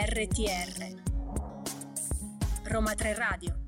RTR Roma 3 Radio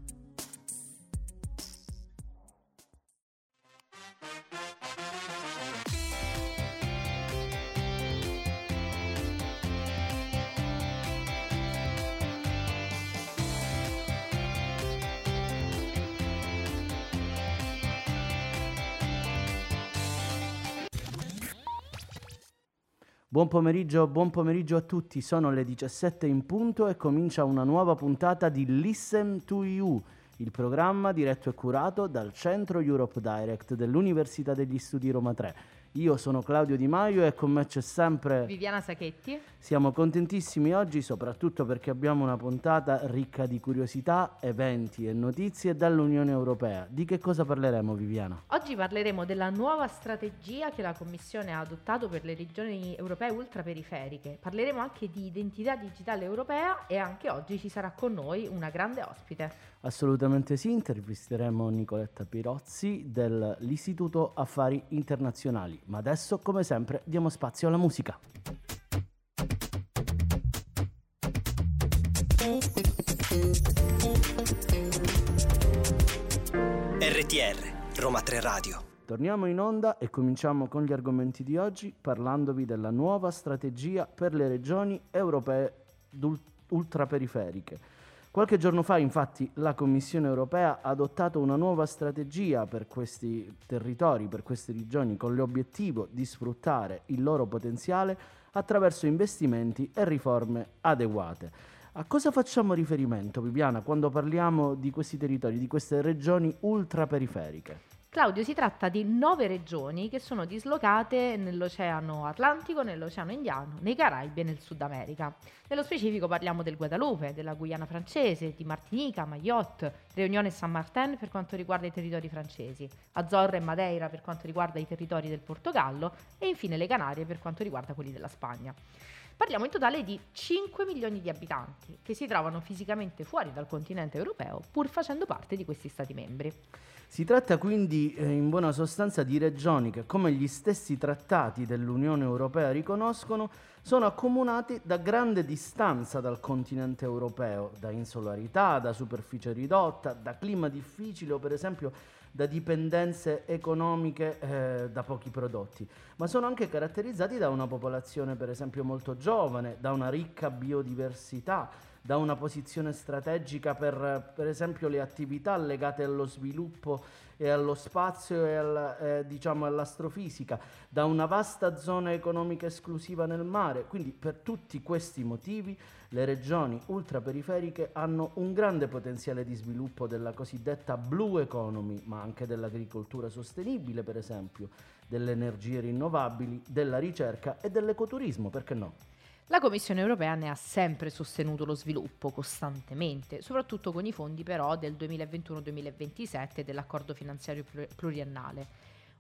Buon pomeriggio, buon pomeriggio a tutti, sono le 17 in punto e comincia una nuova puntata di Listen to You, il programma diretto e curato dal Centro Europe Direct dell'Università degli Studi Roma 3 io sono Claudio Di Maio e con me c'è sempre Viviana Sacchetti. Siamo contentissimi oggi soprattutto perché abbiamo una puntata ricca di curiosità, eventi e notizie dall'Unione Europea. Di che cosa parleremo Viviana? Oggi parleremo della nuova strategia che la Commissione ha adottato per le regioni europee ultraperiferiche. Parleremo anche di identità digitale europea e anche oggi ci sarà con noi una grande ospite. Assolutamente sì, intervisteremo Nicoletta Pirozzi dell'Istituto Affari Internazionali, ma adesso come sempre diamo spazio alla musica. RTR Roma 3 Radio. Torniamo in onda e cominciamo con gli argomenti di oggi parlandovi della nuova strategia per le regioni europee ultraperiferiche Qualche giorno fa, infatti, la Commissione europea ha adottato una nuova strategia per questi territori, per queste regioni, con l'obiettivo di sfruttare il loro potenziale attraverso investimenti e riforme adeguate. A cosa facciamo riferimento, Viviana, quando parliamo di questi territori, di queste regioni ultraperiferiche? Claudio, si tratta di nove regioni che sono dislocate nell'Oceano Atlantico, nell'Oceano Indiano, nei Caraibi e nel Sud America. Nello specifico parliamo del Guadalupe, della Guyana francese, di Martinica, Mayotte, Réunion e Saint Martin per quanto riguarda i territori francesi, Azzorre e Madeira per quanto riguarda i territori del Portogallo e infine le Canarie per quanto riguarda quelli della Spagna. Parliamo in totale di 5 milioni di abitanti che si trovano fisicamente fuori dal continente europeo pur facendo parte di questi Stati membri. Si tratta quindi eh, in buona sostanza di regioni che, come gli stessi trattati dell'Unione Europea riconoscono, sono accomunati da grande distanza dal continente europeo, da insolarità, da superficie ridotta, da clima difficile o per esempio da dipendenze economiche eh, da pochi prodotti, ma sono anche caratterizzati da una popolazione per esempio molto giovane, da una ricca biodiversità, da una posizione strategica per, per esempio le attività legate allo sviluppo e allo spazio e al, eh, diciamo all'astrofisica, da una vasta zona economica esclusiva nel mare. Quindi per tutti questi motivi le regioni ultraperiferiche hanno un grande potenziale di sviluppo della cosiddetta blue economy, ma anche dell'agricoltura sostenibile per esempio, delle energie rinnovabili, della ricerca e dell'ecoturismo, perché no? La Commissione europea ne ha sempre sostenuto lo sviluppo costantemente, soprattutto con i fondi però del 2021-2027 dell'accordo finanziario pluriennale.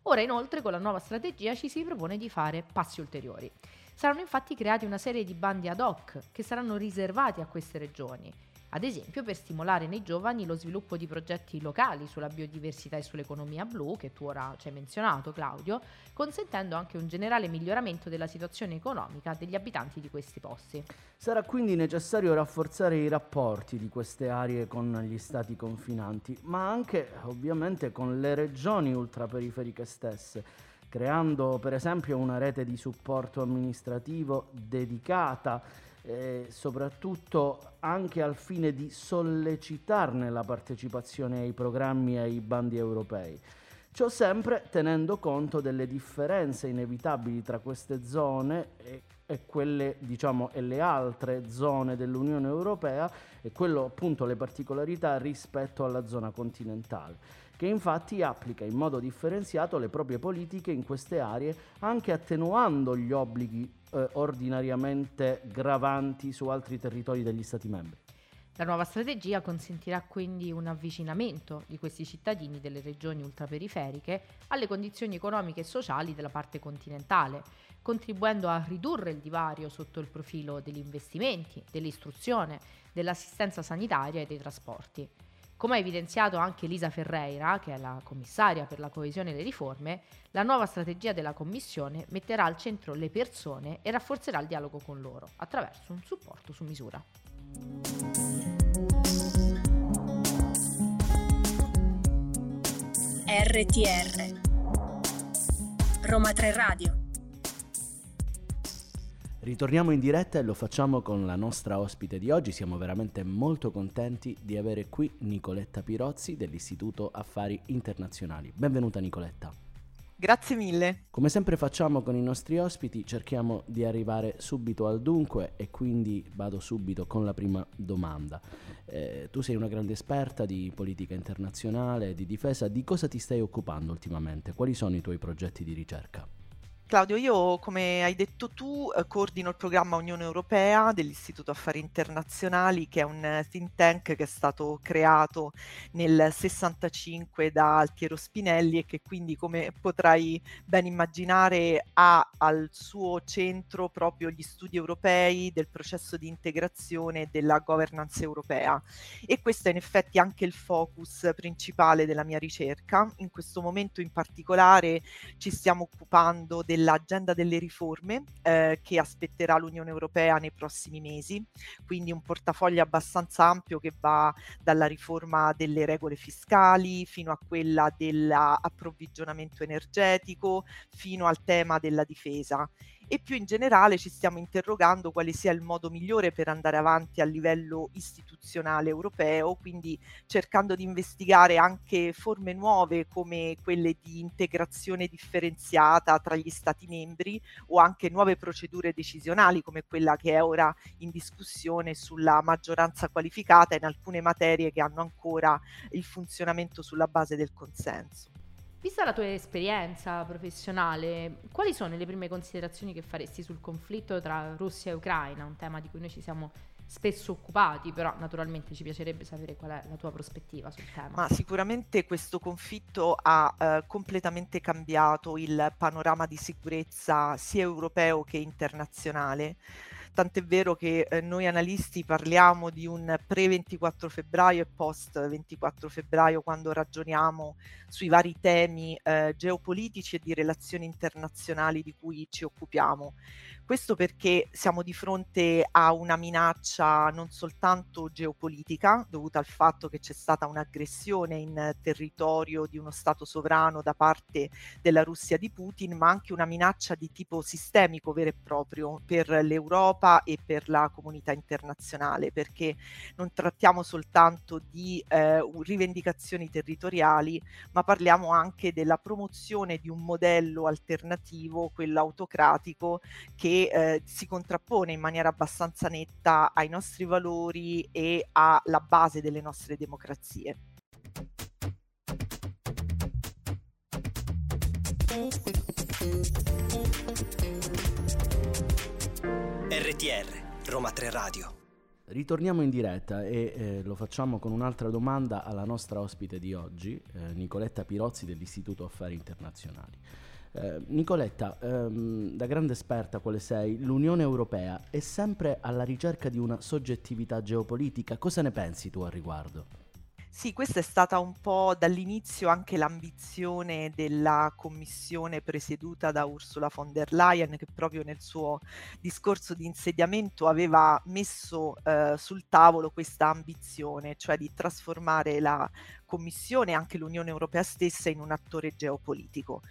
Ora inoltre con la nuova strategia ci si propone di fare passi ulteriori. Saranno infatti creati una serie di bandi ad hoc che saranno riservati a queste regioni ad esempio per stimolare nei giovani lo sviluppo di progetti locali sulla biodiversità e sull'economia blu, che tu ora ci hai menzionato Claudio, consentendo anche un generale miglioramento della situazione economica degli abitanti di questi posti. Sarà quindi necessario rafforzare i rapporti di queste aree con gli stati confinanti, ma anche ovviamente con le regioni ultraperiferiche stesse creando per esempio una rete di supporto amministrativo dedicata eh, soprattutto anche al fine di sollecitarne la partecipazione ai programmi e ai bandi europei. Ciò sempre tenendo conto delle differenze inevitabili tra queste zone e, e quelle, diciamo, e le altre zone dell'Unione Europea e quello appunto le particolarità rispetto alla zona continentale, che infatti applica in modo differenziato le proprie politiche in queste aree anche attenuando gli obblighi eh, ordinariamente gravanti su altri territori degli Stati membri. La nuova strategia consentirà quindi un avvicinamento di questi cittadini delle regioni ultraperiferiche alle condizioni economiche e sociali della parte continentale, contribuendo a ridurre il divario sotto il profilo degli investimenti, dell'istruzione, dell'assistenza sanitaria e dei trasporti. Come ha evidenziato anche Lisa Ferreira, che è la commissaria per la coesione e le riforme, la nuova strategia della Commissione metterà al centro le persone e rafforzerà il dialogo con loro attraverso un supporto su misura. RTR Roma 3 Radio Ritorniamo in diretta e lo facciamo con la nostra ospite di oggi. Siamo veramente molto contenti di avere qui Nicoletta Pirozzi dell'Istituto Affari Internazionali. Benvenuta Nicoletta. Grazie mille. Come sempre facciamo con i nostri ospiti, cerchiamo di arrivare subito al dunque e quindi vado subito con la prima domanda. Eh, tu sei una grande esperta di politica internazionale, di difesa, di cosa ti stai occupando ultimamente? Quali sono i tuoi progetti di ricerca? Claudio, io come hai detto tu eh, coordino il programma Unione Europea dell'Istituto Affari Internazionali che è un eh, think tank che è stato creato nel 65 da Altiero Spinelli e che quindi come potrai ben immaginare ha al suo centro proprio gli studi europei del processo di integrazione della governance europea e questo è in effetti anche il focus principale della mia ricerca. In questo momento in particolare ci stiamo occupando del dell'agenda delle riforme eh, che aspetterà l'Unione Europea nei prossimi mesi, quindi un portafoglio abbastanza ampio che va dalla riforma delle regole fiscali fino a quella dell'approvvigionamento energetico, fino al tema della difesa e più in generale ci stiamo interrogando quale sia il modo migliore per andare avanti a livello istituzionale europeo, quindi cercando di investigare anche forme nuove come quelle di integrazione differenziata tra gli Stati membri o anche nuove procedure decisionali come quella che è ora in discussione sulla maggioranza qualificata in alcune materie che hanno ancora il funzionamento sulla base del consenso. Vista la tua esperienza professionale, quali sono le prime considerazioni che faresti sul conflitto tra Russia e Ucraina, un tema di cui noi ci siamo spesso occupati, però naturalmente ci piacerebbe sapere qual è la tua prospettiva sul tema. Ma sicuramente questo conflitto ha eh, completamente cambiato il panorama di sicurezza sia europeo che internazionale tant'è vero che eh, noi analisti parliamo di un pre-24 febbraio e post-24 febbraio quando ragioniamo sui vari temi eh, geopolitici e di relazioni internazionali di cui ci occupiamo. Questo perché siamo di fronte a una minaccia non soltanto geopolitica, dovuta al fatto che c'è stata un'aggressione in territorio di uno Stato sovrano da parte della Russia di Putin, ma anche una minaccia di tipo sistemico vero e proprio per l'Europa e per la comunità internazionale, perché non trattiamo soltanto di eh, rivendicazioni territoriali, ma parliamo anche della promozione di un modello alternativo, quello autocratico, che eh, si contrappone in maniera abbastanza netta ai nostri valori e alla base delle nostre democrazie. RTR Roma 3 Radio Ritorniamo in diretta e eh, lo facciamo con un'altra domanda alla nostra ospite di oggi, eh, Nicoletta Pirozzi dell'Istituto Affari Internazionali. Eh, Nicoletta, ehm, da grande esperta quale sei, l'Unione Europea è sempre alla ricerca di una soggettività geopolitica. Cosa ne pensi tu al riguardo? Sì, questa è stata un po' dall'inizio anche l'ambizione della commissione presieduta da Ursula von der Leyen, che proprio nel suo discorso di insediamento aveva messo eh, sul tavolo questa ambizione, cioè di trasformare la Commissione e anche l'Unione Europea stessa in un attore geopolitico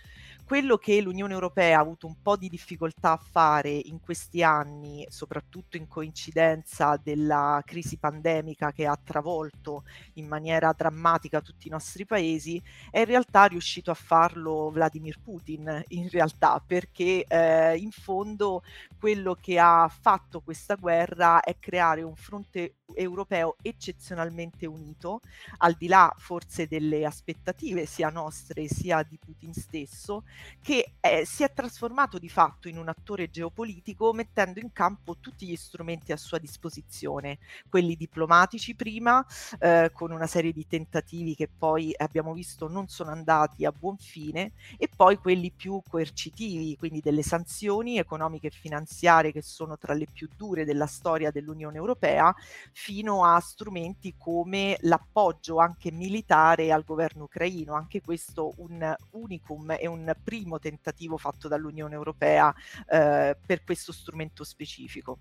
quello che l'Unione Europea ha avuto un po' di difficoltà a fare in questi anni, soprattutto in coincidenza della crisi pandemica che ha travolto in maniera drammatica tutti i nostri paesi, è in realtà riuscito a farlo Vladimir Putin, in realtà, perché eh, in fondo quello che ha fatto questa guerra è creare un fronte europeo eccezionalmente unito, al di là forse delle aspettative sia nostre sia di Putin stesso, che eh, si è trasformato di fatto in un attore geopolitico mettendo in campo tutti gli strumenti a sua disposizione, quelli diplomatici prima, eh, con una serie di tentativi che poi abbiamo visto non sono andati a buon fine, e poi quelli più coercitivi, quindi delle sanzioni economiche e finanziarie che sono tra le più dure della storia dell'Unione Europea, fino a strumenti come l'appoggio anche militare al governo ucraino, anche questo un unicum e un primo tentativo fatto dall'Unione Europea eh, per questo strumento specifico.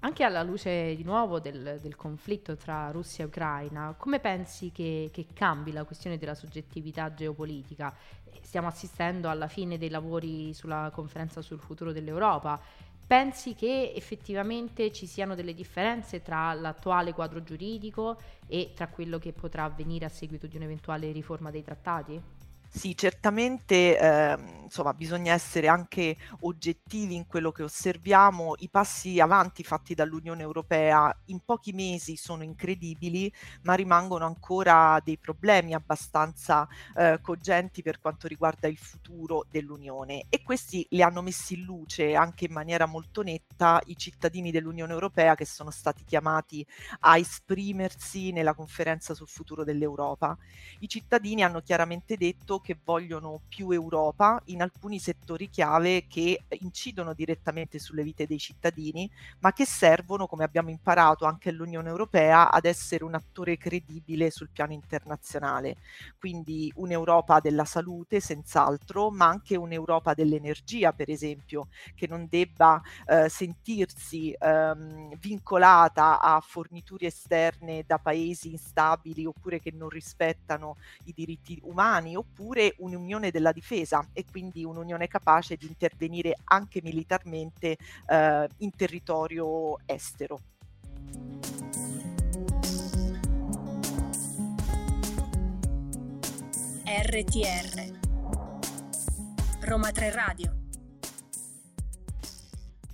Anche alla luce di nuovo del, del, conflitto tra Russia e Ucraina, come pensi che, che, cambi la questione della soggettività geopolitica? Stiamo assistendo alla fine dei lavori sulla conferenza sul futuro dell'Europa. Pensi che effettivamente ci siano delle differenze tra l'attuale quadro giuridico e tra quello che potrà avvenire a seguito di un'eventuale riforma dei trattati? Sì, certamente eh, insomma, bisogna essere anche oggettivi in quello che osserviamo. I passi avanti fatti dall'Unione Europea in pochi mesi sono incredibili, ma rimangono ancora dei problemi abbastanza eh, cogenti per quanto riguarda il futuro dell'Unione e questi li hanno messi in luce anche in maniera molto netta i cittadini dell'Unione Europea che sono stati chiamati a esprimersi nella conferenza sul futuro dell'Europa. I cittadini hanno chiaramente detto che vogliono più Europa in alcuni settori chiave che incidono direttamente sulle vite dei cittadini, ma che servono, come abbiamo imparato anche all'Unione Europea, ad essere un attore credibile sul piano internazionale. Quindi un'Europa della salute, senz'altro, ma anche un'Europa dell'energia, per esempio, che non debba eh, sentirsi ehm, vincolata a forniture esterne da paesi instabili oppure che non rispettano i diritti umani, oppure oppure un'unione della difesa e quindi un'unione capace di intervenire anche militarmente eh, in territorio estero. RTR Roma 3 Radio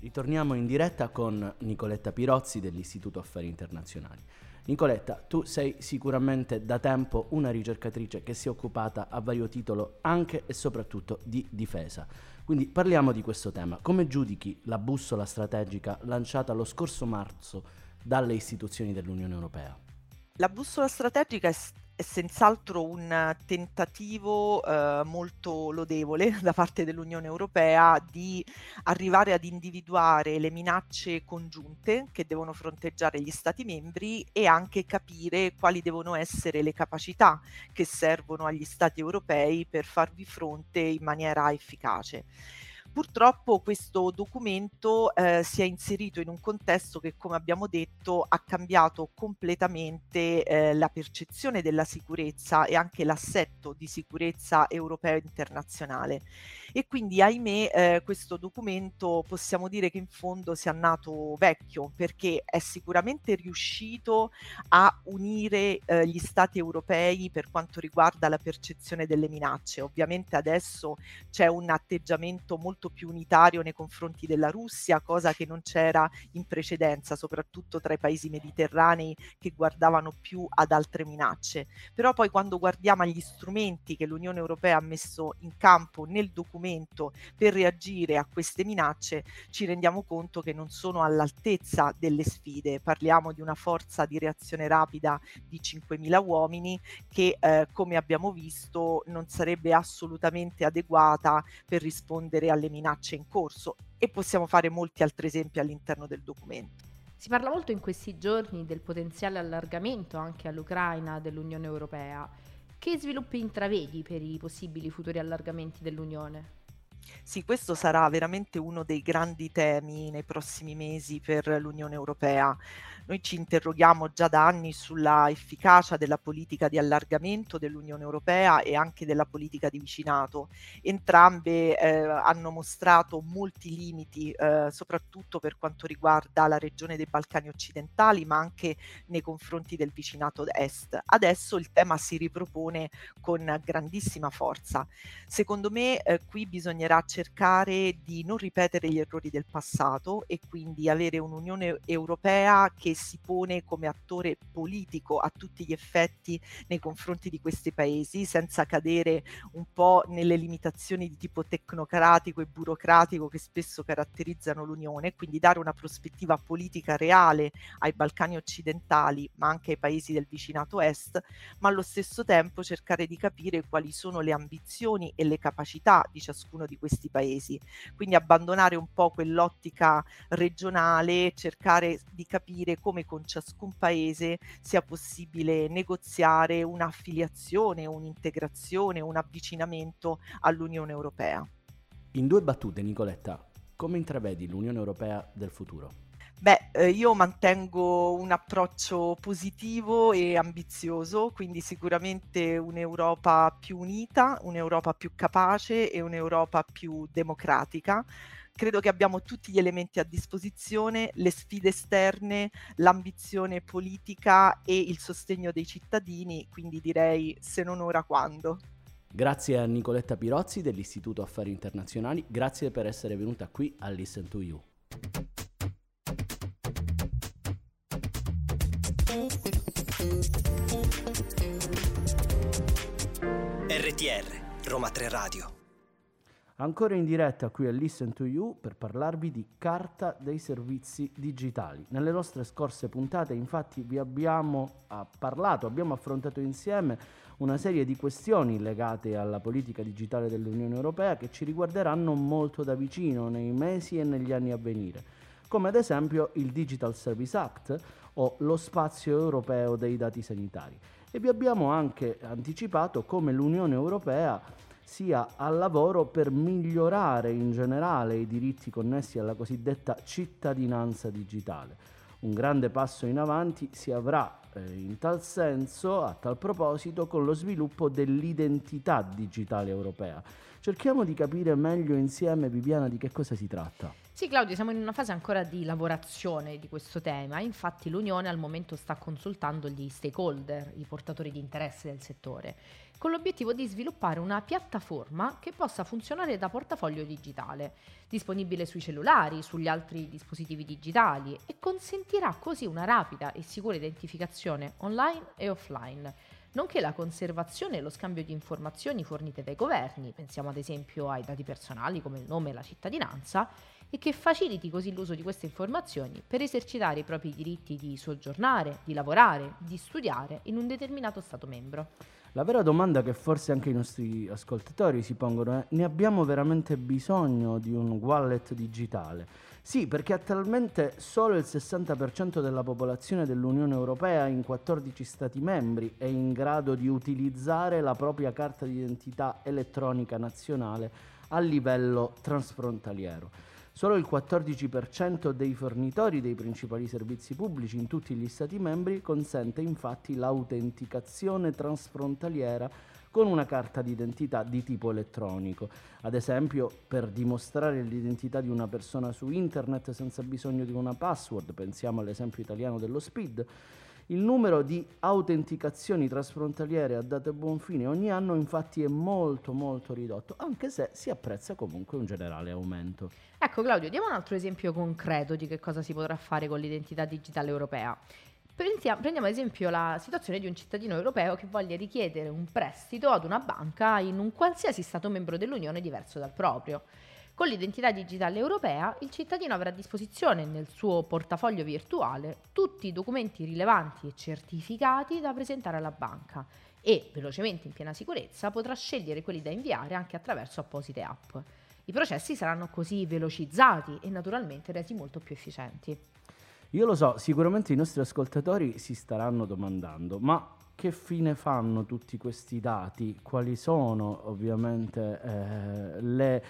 Ritorniamo in diretta con Nicoletta Pirozzi dell'Istituto Affari Internazionali. Nicoletta, tu sei sicuramente da tempo una ricercatrice che si è occupata a vario titolo anche e soprattutto di difesa. Quindi parliamo di questo tema. Come giudichi la bussola strategica lanciata lo scorso marzo dalle istituzioni dell'Unione Europea? La bussola strategica è senz'altro un tentativo eh, molto lodevole da parte dell'Unione Europea di arrivare ad individuare le minacce congiunte che devono fronteggiare gli Stati membri e anche capire quali devono essere le capacità che servono agli Stati europei per farvi fronte in maniera efficace. Purtroppo questo documento eh, si è inserito in un contesto che, come abbiamo detto, ha cambiato completamente eh, la percezione della sicurezza e anche l'assetto di sicurezza europeo e internazionale. E quindi, ahimè, eh, questo documento possiamo dire che in fondo sia nato vecchio perché è sicuramente riuscito a unire eh, gli stati europei per quanto riguarda la percezione delle minacce. Ovviamente adesso c'è un atteggiamento molto molto più unitario nei confronti della Russia, cosa che non c'era in precedenza, soprattutto tra i paesi mediterranei che guardavano più ad altre minacce. Però poi quando guardiamo agli strumenti che l'Unione Europea ha messo in campo nel documento per reagire a queste minacce, ci rendiamo conto che non sono all'altezza delle sfide. Parliamo di una forza di reazione rapida di 5.000 uomini che, eh, come abbiamo visto, non sarebbe assolutamente adeguata per rispondere alle minacce in corso e possiamo fare molti altri esempi all'interno del documento. Si parla molto in questi giorni del potenziale allargamento anche all'Ucraina dell'Unione Europea. Che sviluppi intravedi per i possibili futuri allargamenti dell'Unione? Sì, questo sarà veramente uno dei grandi temi nei prossimi mesi per l'Unione Europea. Noi ci interroghiamo già da anni sulla efficacia della politica di allargamento dell'Unione Europea e anche della politica di vicinato. Entrambe eh, hanno mostrato molti limiti, eh, soprattutto per quanto riguarda la regione dei Balcani occidentali, ma anche nei confronti del vicinato est. Adesso il tema si ripropone con grandissima forza. Secondo me eh, qui bisognerà cercare di non ripetere gli errori del passato e quindi avere un'Unione Europea che si pone come attore politico a tutti gli effetti nei confronti di questi paesi, senza cadere un po' nelle limitazioni di tipo tecnocratico e burocratico che spesso caratterizzano l'Unione, quindi dare una prospettiva politica reale ai Balcani occidentali, ma anche ai paesi del vicinato est, ma allo stesso tempo cercare di capire quali sono le ambizioni e le capacità di ciascuno di questi paesi. Quindi abbandonare un po' quell'ottica regionale, cercare di capire come con ciascun paese sia possibile negoziare un'affiliazione, un'integrazione, un avvicinamento all'Unione Europea. In due battute, Nicoletta, come intravedi l'Unione Europea del futuro? Beh, eh, io mantengo un approccio positivo e ambizioso, quindi sicuramente un'Europa più unita, un'Europa più capace e un'Europa più democratica. Credo che abbiamo tutti gli elementi a disposizione, le sfide esterne, l'ambizione politica e il sostegno dei cittadini, quindi direi se non ora quando. Grazie a Nicoletta Pirozzi dell'Istituto Affari Internazionali, grazie per essere venuta qui a Listen to You. RTR Roma 3 Radio. Ancora in diretta qui a Listen to You per parlarvi di Carta dei servizi digitali. Nelle nostre scorse puntate infatti vi abbiamo ah, parlato, abbiamo affrontato insieme una serie di questioni legate alla politica digitale dell'Unione Europea che ci riguarderanno molto da vicino nei mesi e negli anni a venire, come ad esempio il Digital Service Act o lo spazio europeo dei dati sanitari. E vi abbiamo anche anticipato come l'Unione Europea sia al lavoro per migliorare in generale i diritti connessi alla cosiddetta cittadinanza digitale. Un grande passo in avanti si avrà eh, in tal senso, a tal proposito, con lo sviluppo dell'identità digitale europea. Cerchiamo di capire meglio insieme, Viviana, di che cosa si tratta. Sì, Claudio, siamo in una fase ancora di lavorazione di questo tema. Infatti, l'Unione al momento sta consultando gli stakeholder, i portatori di interesse del settore, con l'obiettivo di sviluppare una piattaforma che possa funzionare da portafoglio digitale, disponibile sui cellulari, sugli altri dispositivi digitali e consentirà così una rapida e sicura identificazione online e offline nonché la conservazione e lo scambio di informazioni fornite dai governi, pensiamo ad esempio ai dati personali come il nome e la cittadinanza, e che faciliti così l'uso di queste informazioni per esercitare i propri diritti di soggiornare, di lavorare, di studiare in un determinato Stato membro. La vera domanda che forse anche i nostri ascoltatori si pongono è ne abbiamo veramente bisogno di un wallet digitale? Sì, perché attualmente solo il 60% della popolazione dell'Unione Europea in 14 Stati membri è in grado di utilizzare la propria carta d'identità elettronica nazionale a livello transfrontaliero. Solo il 14% dei fornitori dei principali servizi pubblici in tutti gli Stati membri consente infatti l'autenticazione transfrontaliera con una carta d'identità di tipo elettronico. Ad esempio, per dimostrare l'identità di una persona su internet senza bisogno di una password, pensiamo all'esempio italiano dello SPID, il numero di autenticazioni trasfrontaliere a data buon fine ogni anno infatti è molto molto ridotto, anche se si apprezza comunque un generale aumento. Ecco Claudio, diamo un altro esempio concreto di che cosa si potrà fare con l'identità digitale europea. Prendiamo ad esempio la situazione di un cittadino europeo che voglia richiedere un prestito ad una banca in un qualsiasi Stato membro dell'Unione diverso dal proprio. Con l'identità digitale europea il cittadino avrà a disposizione nel suo portafoglio virtuale tutti i documenti rilevanti e certificati da presentare alla banca e, velocemente in piena sicurezza, potrà scegliere quelli da inviare anche attraverso apposite app. I processi saranno così velocizzati e naturalmente resi molto più efficienti. Io lo so, sicuramente i nostri ascoltatori si staranno domandando, ma che fine fanno tutti questi dati? Quali sono ovviamente eh, le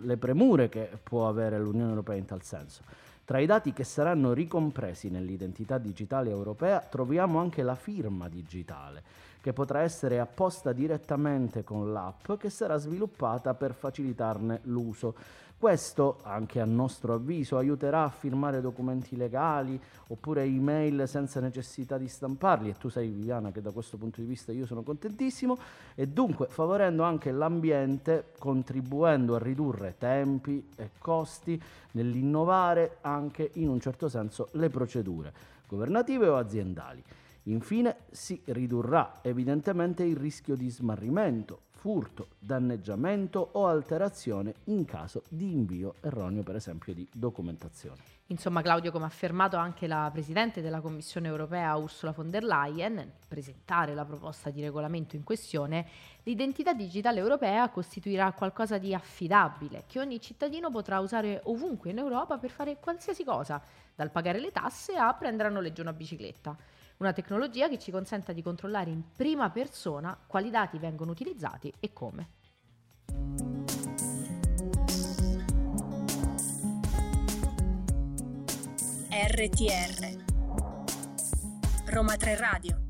le premure che può avere l'Unione Europea in tal senso. Tra i dati che saranno ricompresi nell'identità digitale europea troviamo anche la firma digitale, che potrà essere apposta direttamente con l'app che sarà sviluppata per facilitarne l'uso. Questo, anche a nostro avviso, aiuterà a firmare documenti legali oppure email senza necessità di stamparli e tu sai Viviana che da questo punto di vista io sono contentissimo e dunque favorendo anche l'ambiente, contribuendo a ridurre tempi e costi nell'innovare anche in un certo senso le procedure governative o aziendali. Infine si ridurrà evidentemente il rischio di smarrimento, furto, danneggiamento o alterazione in caso di invio erroneo, per esempio, di documentazione. Insomma, Claudio, come ha affermato anche la Presidente della Commissione europea Ursula von der Leyen, nel presentare la proposta di regolamento in questione, l'identità digitale europea costituirà qualcosa di affidabile che ogni cittadino potrà usare ovunque in Europa per fare qualsiasi cosa, dal pagare le tasse a prendere a noleggio una bicicletta. Una tecnologia che ci consenta di controllare in prima persona quali dati vengono utilizzati e come. RTR Roma 3 Radio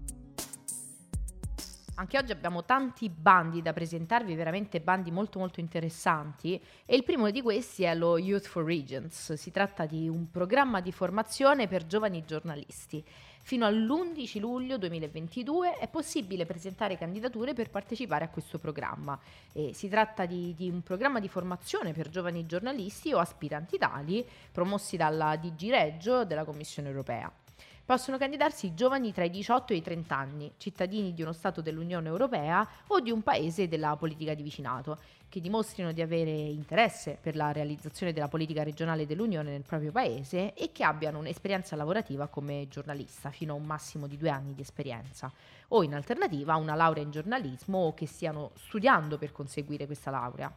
anche oggi abbiamo tanti bandi da presentarvi, veramente bandi molto molto interessanti e il primo di questi è lo Youth for Regions. Si tratta di un programma di formazione per giovani giornalisti. Fino all'11 luglio 2022 è possibile presentare candidature per partecipare a questo programma. E si tratta di, di, un programma di formazione per giovani giornalisti o aspiranti tali promossi dalla DG Reggio della Commissione europea. Possono candidarsi giovani tra i 18 e i 30 anni, cittadini di uno Stato dell'Unione Europea o di un paese della politica di vicinato, che dimostrino di avere interesse per la realizzazione della politica regionale dell'Unione nel proprio paese e che abbiano un'esperienza lavorativa come giornalista, fino a un massimo di due anni di esperienza, o in alternativa una laurea in giornalismo o che stiano studiando per conseguire questa laurea.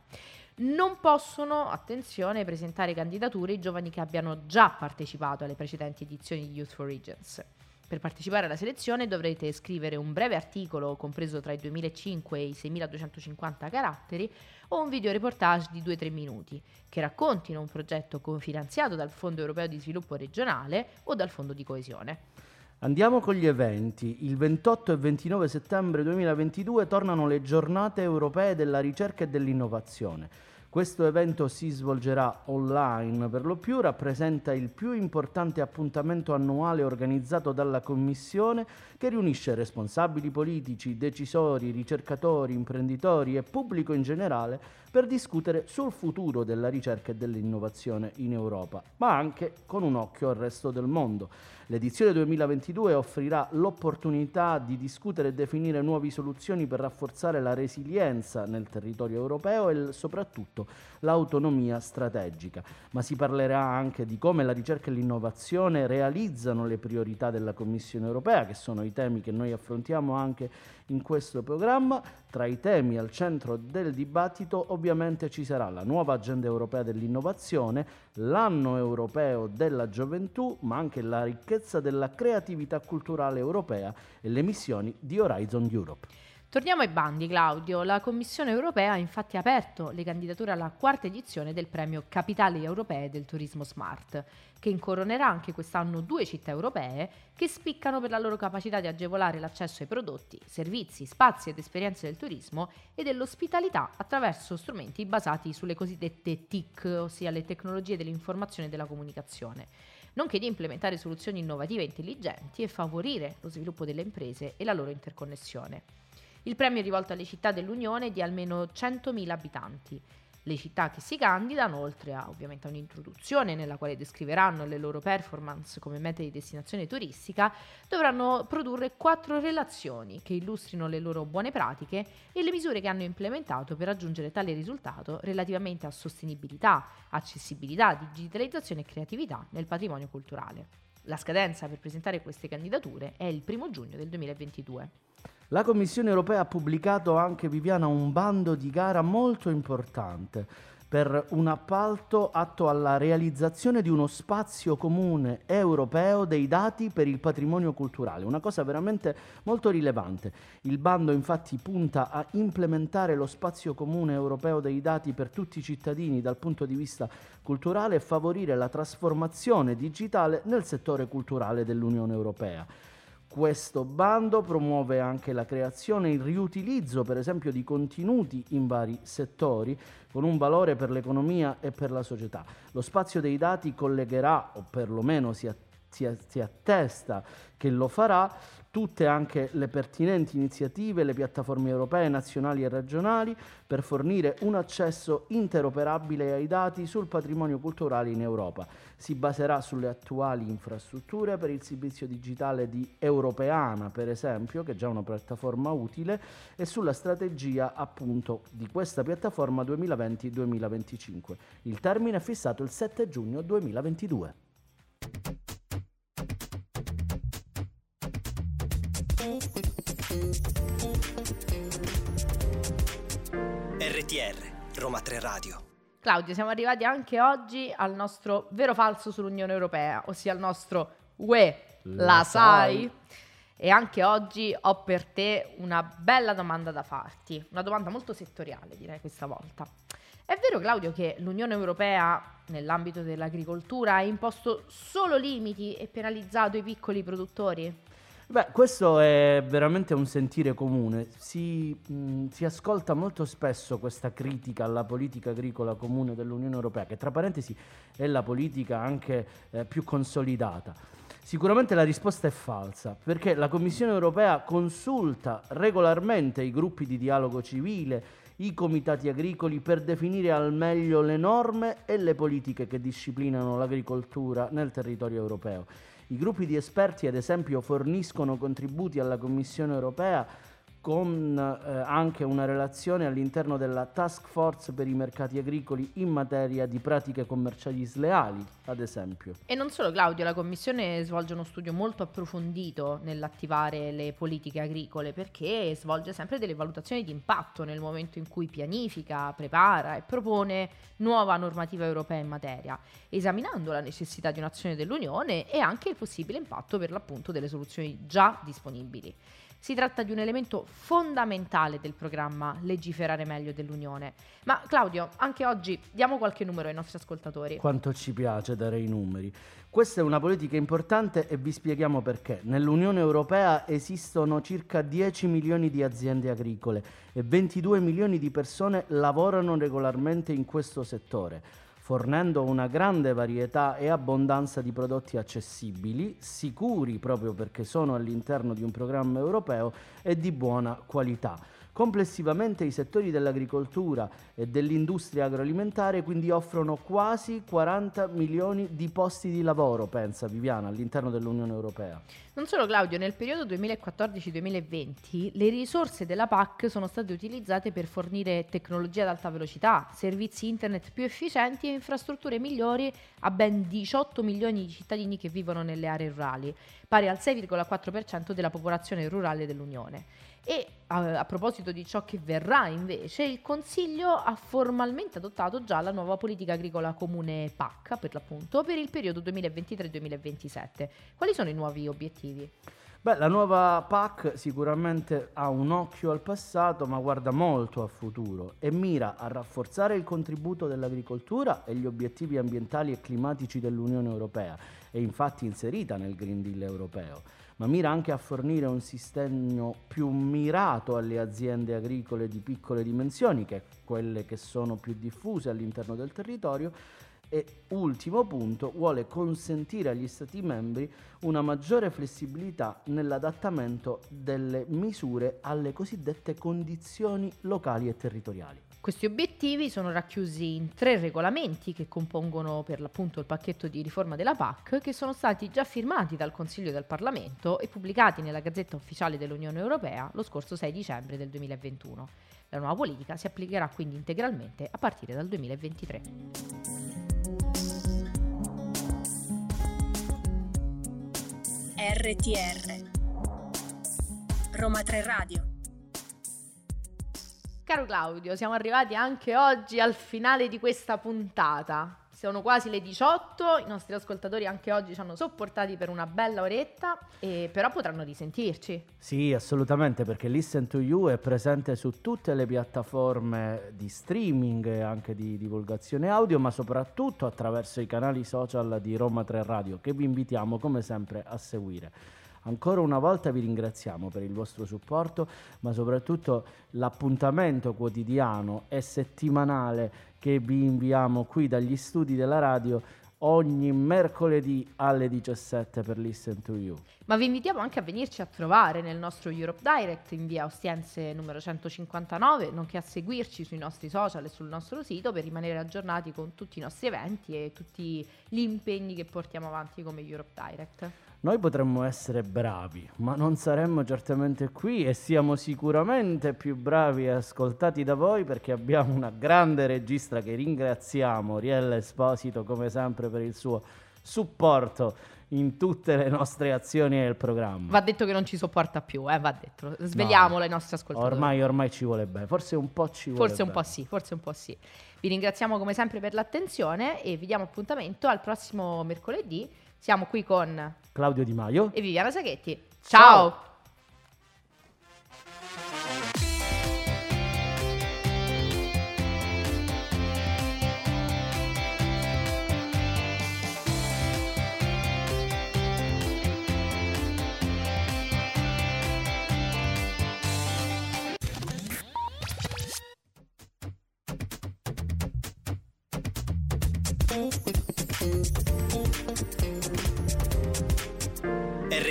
Non possono, attenzione, presentare candidature i giovani che abbiano già partecipato alle precedenti edizioni di Youth for Regions. Per partecipare alla selezione dovrete scrivere un breve articolo compreso tra i 2005 e i 6250 caratteri o un video reportage di 2-3 minuti che raccontino un progetto cofinanziato dal Fondo Europeo di Sviluppo Regionale o dal Fondo di Coesione. Andiamo con gli eventi. Il 28 e 29 settembre 2022 tornano le giornate europee della ricerca e dell'innovazione. Questo evento si svolgerà online per lo più, rappresenta il più importante appuntamento annuale organizzato dalla Commissione che riunisce responsabili politici, decisori, ricercatori, imprenditori e pubblico in generale per discutere sul futuro della ricerca e dell'innovazione in Europa, ma anche con un occhio al resto del mondo. L'edizione 2022 offrirà l'opportunità di discutere e definire nuove soluzioni per rafforzare la resilienza nel territorio europeo e soprattutto l'autonomia strategica, ma si parlerà anche di come la ricerca e l'innovazione realizzano le priorità della Commissione europea, che sono i temi che noi affrontiamo anche in questo programma. Tra i temi al centro del dibattito ovviamente ci sarà la nuova agenda europea dell'innovazione, l'anno europeo della gioventù, ma anche la ricchezza della creatività culturale europea e le missioni di Horizon Europe. Torniamo ai bandi, Claudio. La Commissione europea ha infatti aperto le candidature alla quarta edizione del premio Capitali Europee del Turismo Smart, che incoronerà anche quest'anno due città europee che spiccano per la loro capacità di agevolare l'accesso ai prodotti, servizi, spazi ed esperienze del turismo e dell'ospitalità attraverso strumenti basati sulle cosiddette TIC, ossia le tecnologie dell'informazione e della comunicazione nonché di implementare soluzioni innovative e intelligenti e favorire lo sviluppo delle imprese e la loro interconnessione. Il premio è rivolto alle città dell'Unione di almeno 100.000 abitanti. Le città che si candidano, oltre a ovviamente a un'introduzione nella quale descriveranno le loro performance come mete di destinazione turistica, dovranno produrre quattro relazioni che illustrino le loro buone pratiche e le misure che hanno implementato per raggiungere tale risultato relativamente a sostenibilità, accessibilità, digitalizzazione e creatività nel patrimonio culturale. La scadenza per presentare queste candidature è il 1 giugno del 2022. La Commissione europea ha pubblicato anche, Viviana, un bando di gara molto importante per un appalto atto alla realizzazione di uno spazio comune europeo dei dati per il patrimonio culturale, una cosa veramente molto rilevante. Il bando infatti punta a implementare lo spazio comune europeo dei dati per tutti i cittadini dal punto di vista culturale e favorire la trasformazione digitale nel settore culturale dell'Unione Europea. Questo bando promuove anche la creazione e il riutilizzo, per esempio, di contenuti in vari settori con un valore per l'economia e per la società. Lo spazio dei dati collegherà, o perlomeno si si, si attesta che lo farà, tutte anche le pertinenti iniziative, le piattaforme europee, nazionali e regionali per fornire un accesso interoperabile ai dati sul patrimonio culturale in Europa. Si baserà sulle attuali infrastrutture per il servizio digitale di Europeana, per esempio, che è già una piattaforma utile, e sulla strategia appunto di questa piattaforma 2020-2025. Il termine è fissato il 7 giugno 2022. RTR, Roma 3 Radio. Claudio, siamo arrivati anche oggi al nostro vero falso sull'Unione Europea, ossia al nostro UE, la, La sai? sai? E anche oggi ho per te una bella domanda da farti, una domanda molto settoriale direi questa volta. È vero Claudio che l'Unione Europea nell'ambito dell'agricoltura ha imposto solo limiti e penalizzato i piccoli produttori? Beh, questo è veramente un sentire comune. Si, mh, si ascolta molto spesso questa critica alla politica agricola comune dell'Unione Europea, che tra parentesi è la politica anche eh, più consolidata. Sicuramente la risposta è falsa, perché la Commissione Europea consulta regolarmente i gruppi di dialogo civile, i comitati agricoli per definire al meglio le norme e le politiche che disciplinano l'agricoltura nel territorio europeo. I gruppi di esperti, ad esempio, forniscono contributi alla Commissione europea con eh, anche una relazione all'interno della task force per i mercati agricoli in materia di pratiche commerciali sleali, ad esempio. E non solo Claudio, la Commissione svolge uno studio molto approfondito nell'attivare le politiche agricole perché svolge sempre delle valutazioni di impatto nel momento in cui pianifica, prepara e propone nuova normativa europea in materia, esaminando la necessità di un'azione dell'Unione e anche il possibile impatto per l'appunto delle soluzioni già disponibili. Si tratta di un elemento fondamentale del programma Legiferare meglio dell'Unione. Ma Claudio, anche oggi diamo qualche numero ai nostri ascoltatori. Quanto ci piace dare i numeri. Questa è una politica importante e vi spieghiamo perché. Nell'Unione Europea esistono circa 10 milioni di aziende agricole e 22 milioni di persone lavorano regolarmente in questo settore, fornendo una grande varietà e abbondanza di prodotti accessibili, sicuri proprio perché sono all'interno di un programma europeo e di buona qualità. Complessivamente i settori dell'agricoltura e dell'industria agroalimentare quindi offrono quasi 40 milioni di posti di lavoro, pensa Viviana, all'interno dell'Unione Europea. Non solo Claudio, nel periodo 2014-2020 le risorse della PAC sono state utilizzate per fornire tecnologia ad alta velocità, servizi internet più efficienti e infrastrutture migliori a ben 18 milioni di cittadini che vivono nelle aree rurali, pari al 6,4% della popolazione rurale dell'Unione. E a, a proposito di ciò che verrà invece, il Consiglio ha formalmente adottato già la nuova politica agricola comune PAC, per l'appunto, per il periodo 2023-2027. Quali sono i nuovi obiettivi? Beh, la nuova PAC sicuramente ha un occhio al passato, ma guarda molto al futuro e mira a rafforzare il contributo dell'agricoltura e gli obiettivi ambientali e climatici dell'Unione Europea, è infatti inserita nel Green Deal europeo, ma mira anche a fornire un sistema più mirato alle aziende agricole di piccole dimensioni, che quelle che sono più diffuse all'interno del territorio, e ultimo punto, vuole consentire agli Stati membri una maggiore flessibilità nell'adattamento delle misure alle cosiddette condizioni locali e territoriali. Questi obiettivi sono racchiusi in tre regolamenti che compongono per l'appunto il pacchetto di riforma della PAC, che sono stati già firmati dal Consiglio e dal Parlamento e pubblicati nella Gazzetta Ufficiale dell'Unione Europea lo scorso 6 dicembre del 2021. La nuova politica si applicherà quindi integralmente a partire dal 2023. RTR Roma 3 Radio Caro Claudio, siamo arrivati anche oggi al finale di questa puntata. Sono quasi le 18, i nostri ascoltatori anche oggi ci hanno sopportati per una bella oretta, però potranno risentirci. Sì, assolutamente, perché Listen to You è presente su tutte le piattaforme di streaming e anche di divulgazione audio, ma soprattutto attraverso i canali social di Roma 3 Radio, che vi invitiamo come sempre a seguire. Ancora una volta vi ringraziamo per il vostro supporto, ma soprattutto l'appuntamento quotidiano e settimanale che vi inviamo qui dagli studi della radio ogni mercoledì alle 17 per Listen to You. Ma vi invitiamo anche a venirci a trovare nel nostro Europe Direct in via Ostiense numero 159, nonché a seguirci sui nostri social e sul nostro sito per rimanere aggiornati con tutti i nostri eventi e tutti gli impegni che portiamo avanti come Europe Direct. Noi potremmo essere bravi, ma non saremmo certamente qui e siamo sicuramente più bravi e ascoltati da voi perché abbiamo una grande regista che ringraziamo, Riella Esposito, come sempre per il suo supporto in tutte le nostre azioni del programma. Va detto che non ci sopporta più, eh, va detto. Svegliamolo No. ai nostri ascoltatori. Ormai, ormai ci vuole bene, forse un po' ci vuole Forse un bene. po' sì, forse un po' sì. Vi ringraziamo come sempre per l'attenzione e vi diamo appuntamento al prossimo mercoledì. Siamo qui con Claudio Di Maio. e Viviana Saghetti. Ciao! Ciao!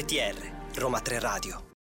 RTR, Roma 3 Radio.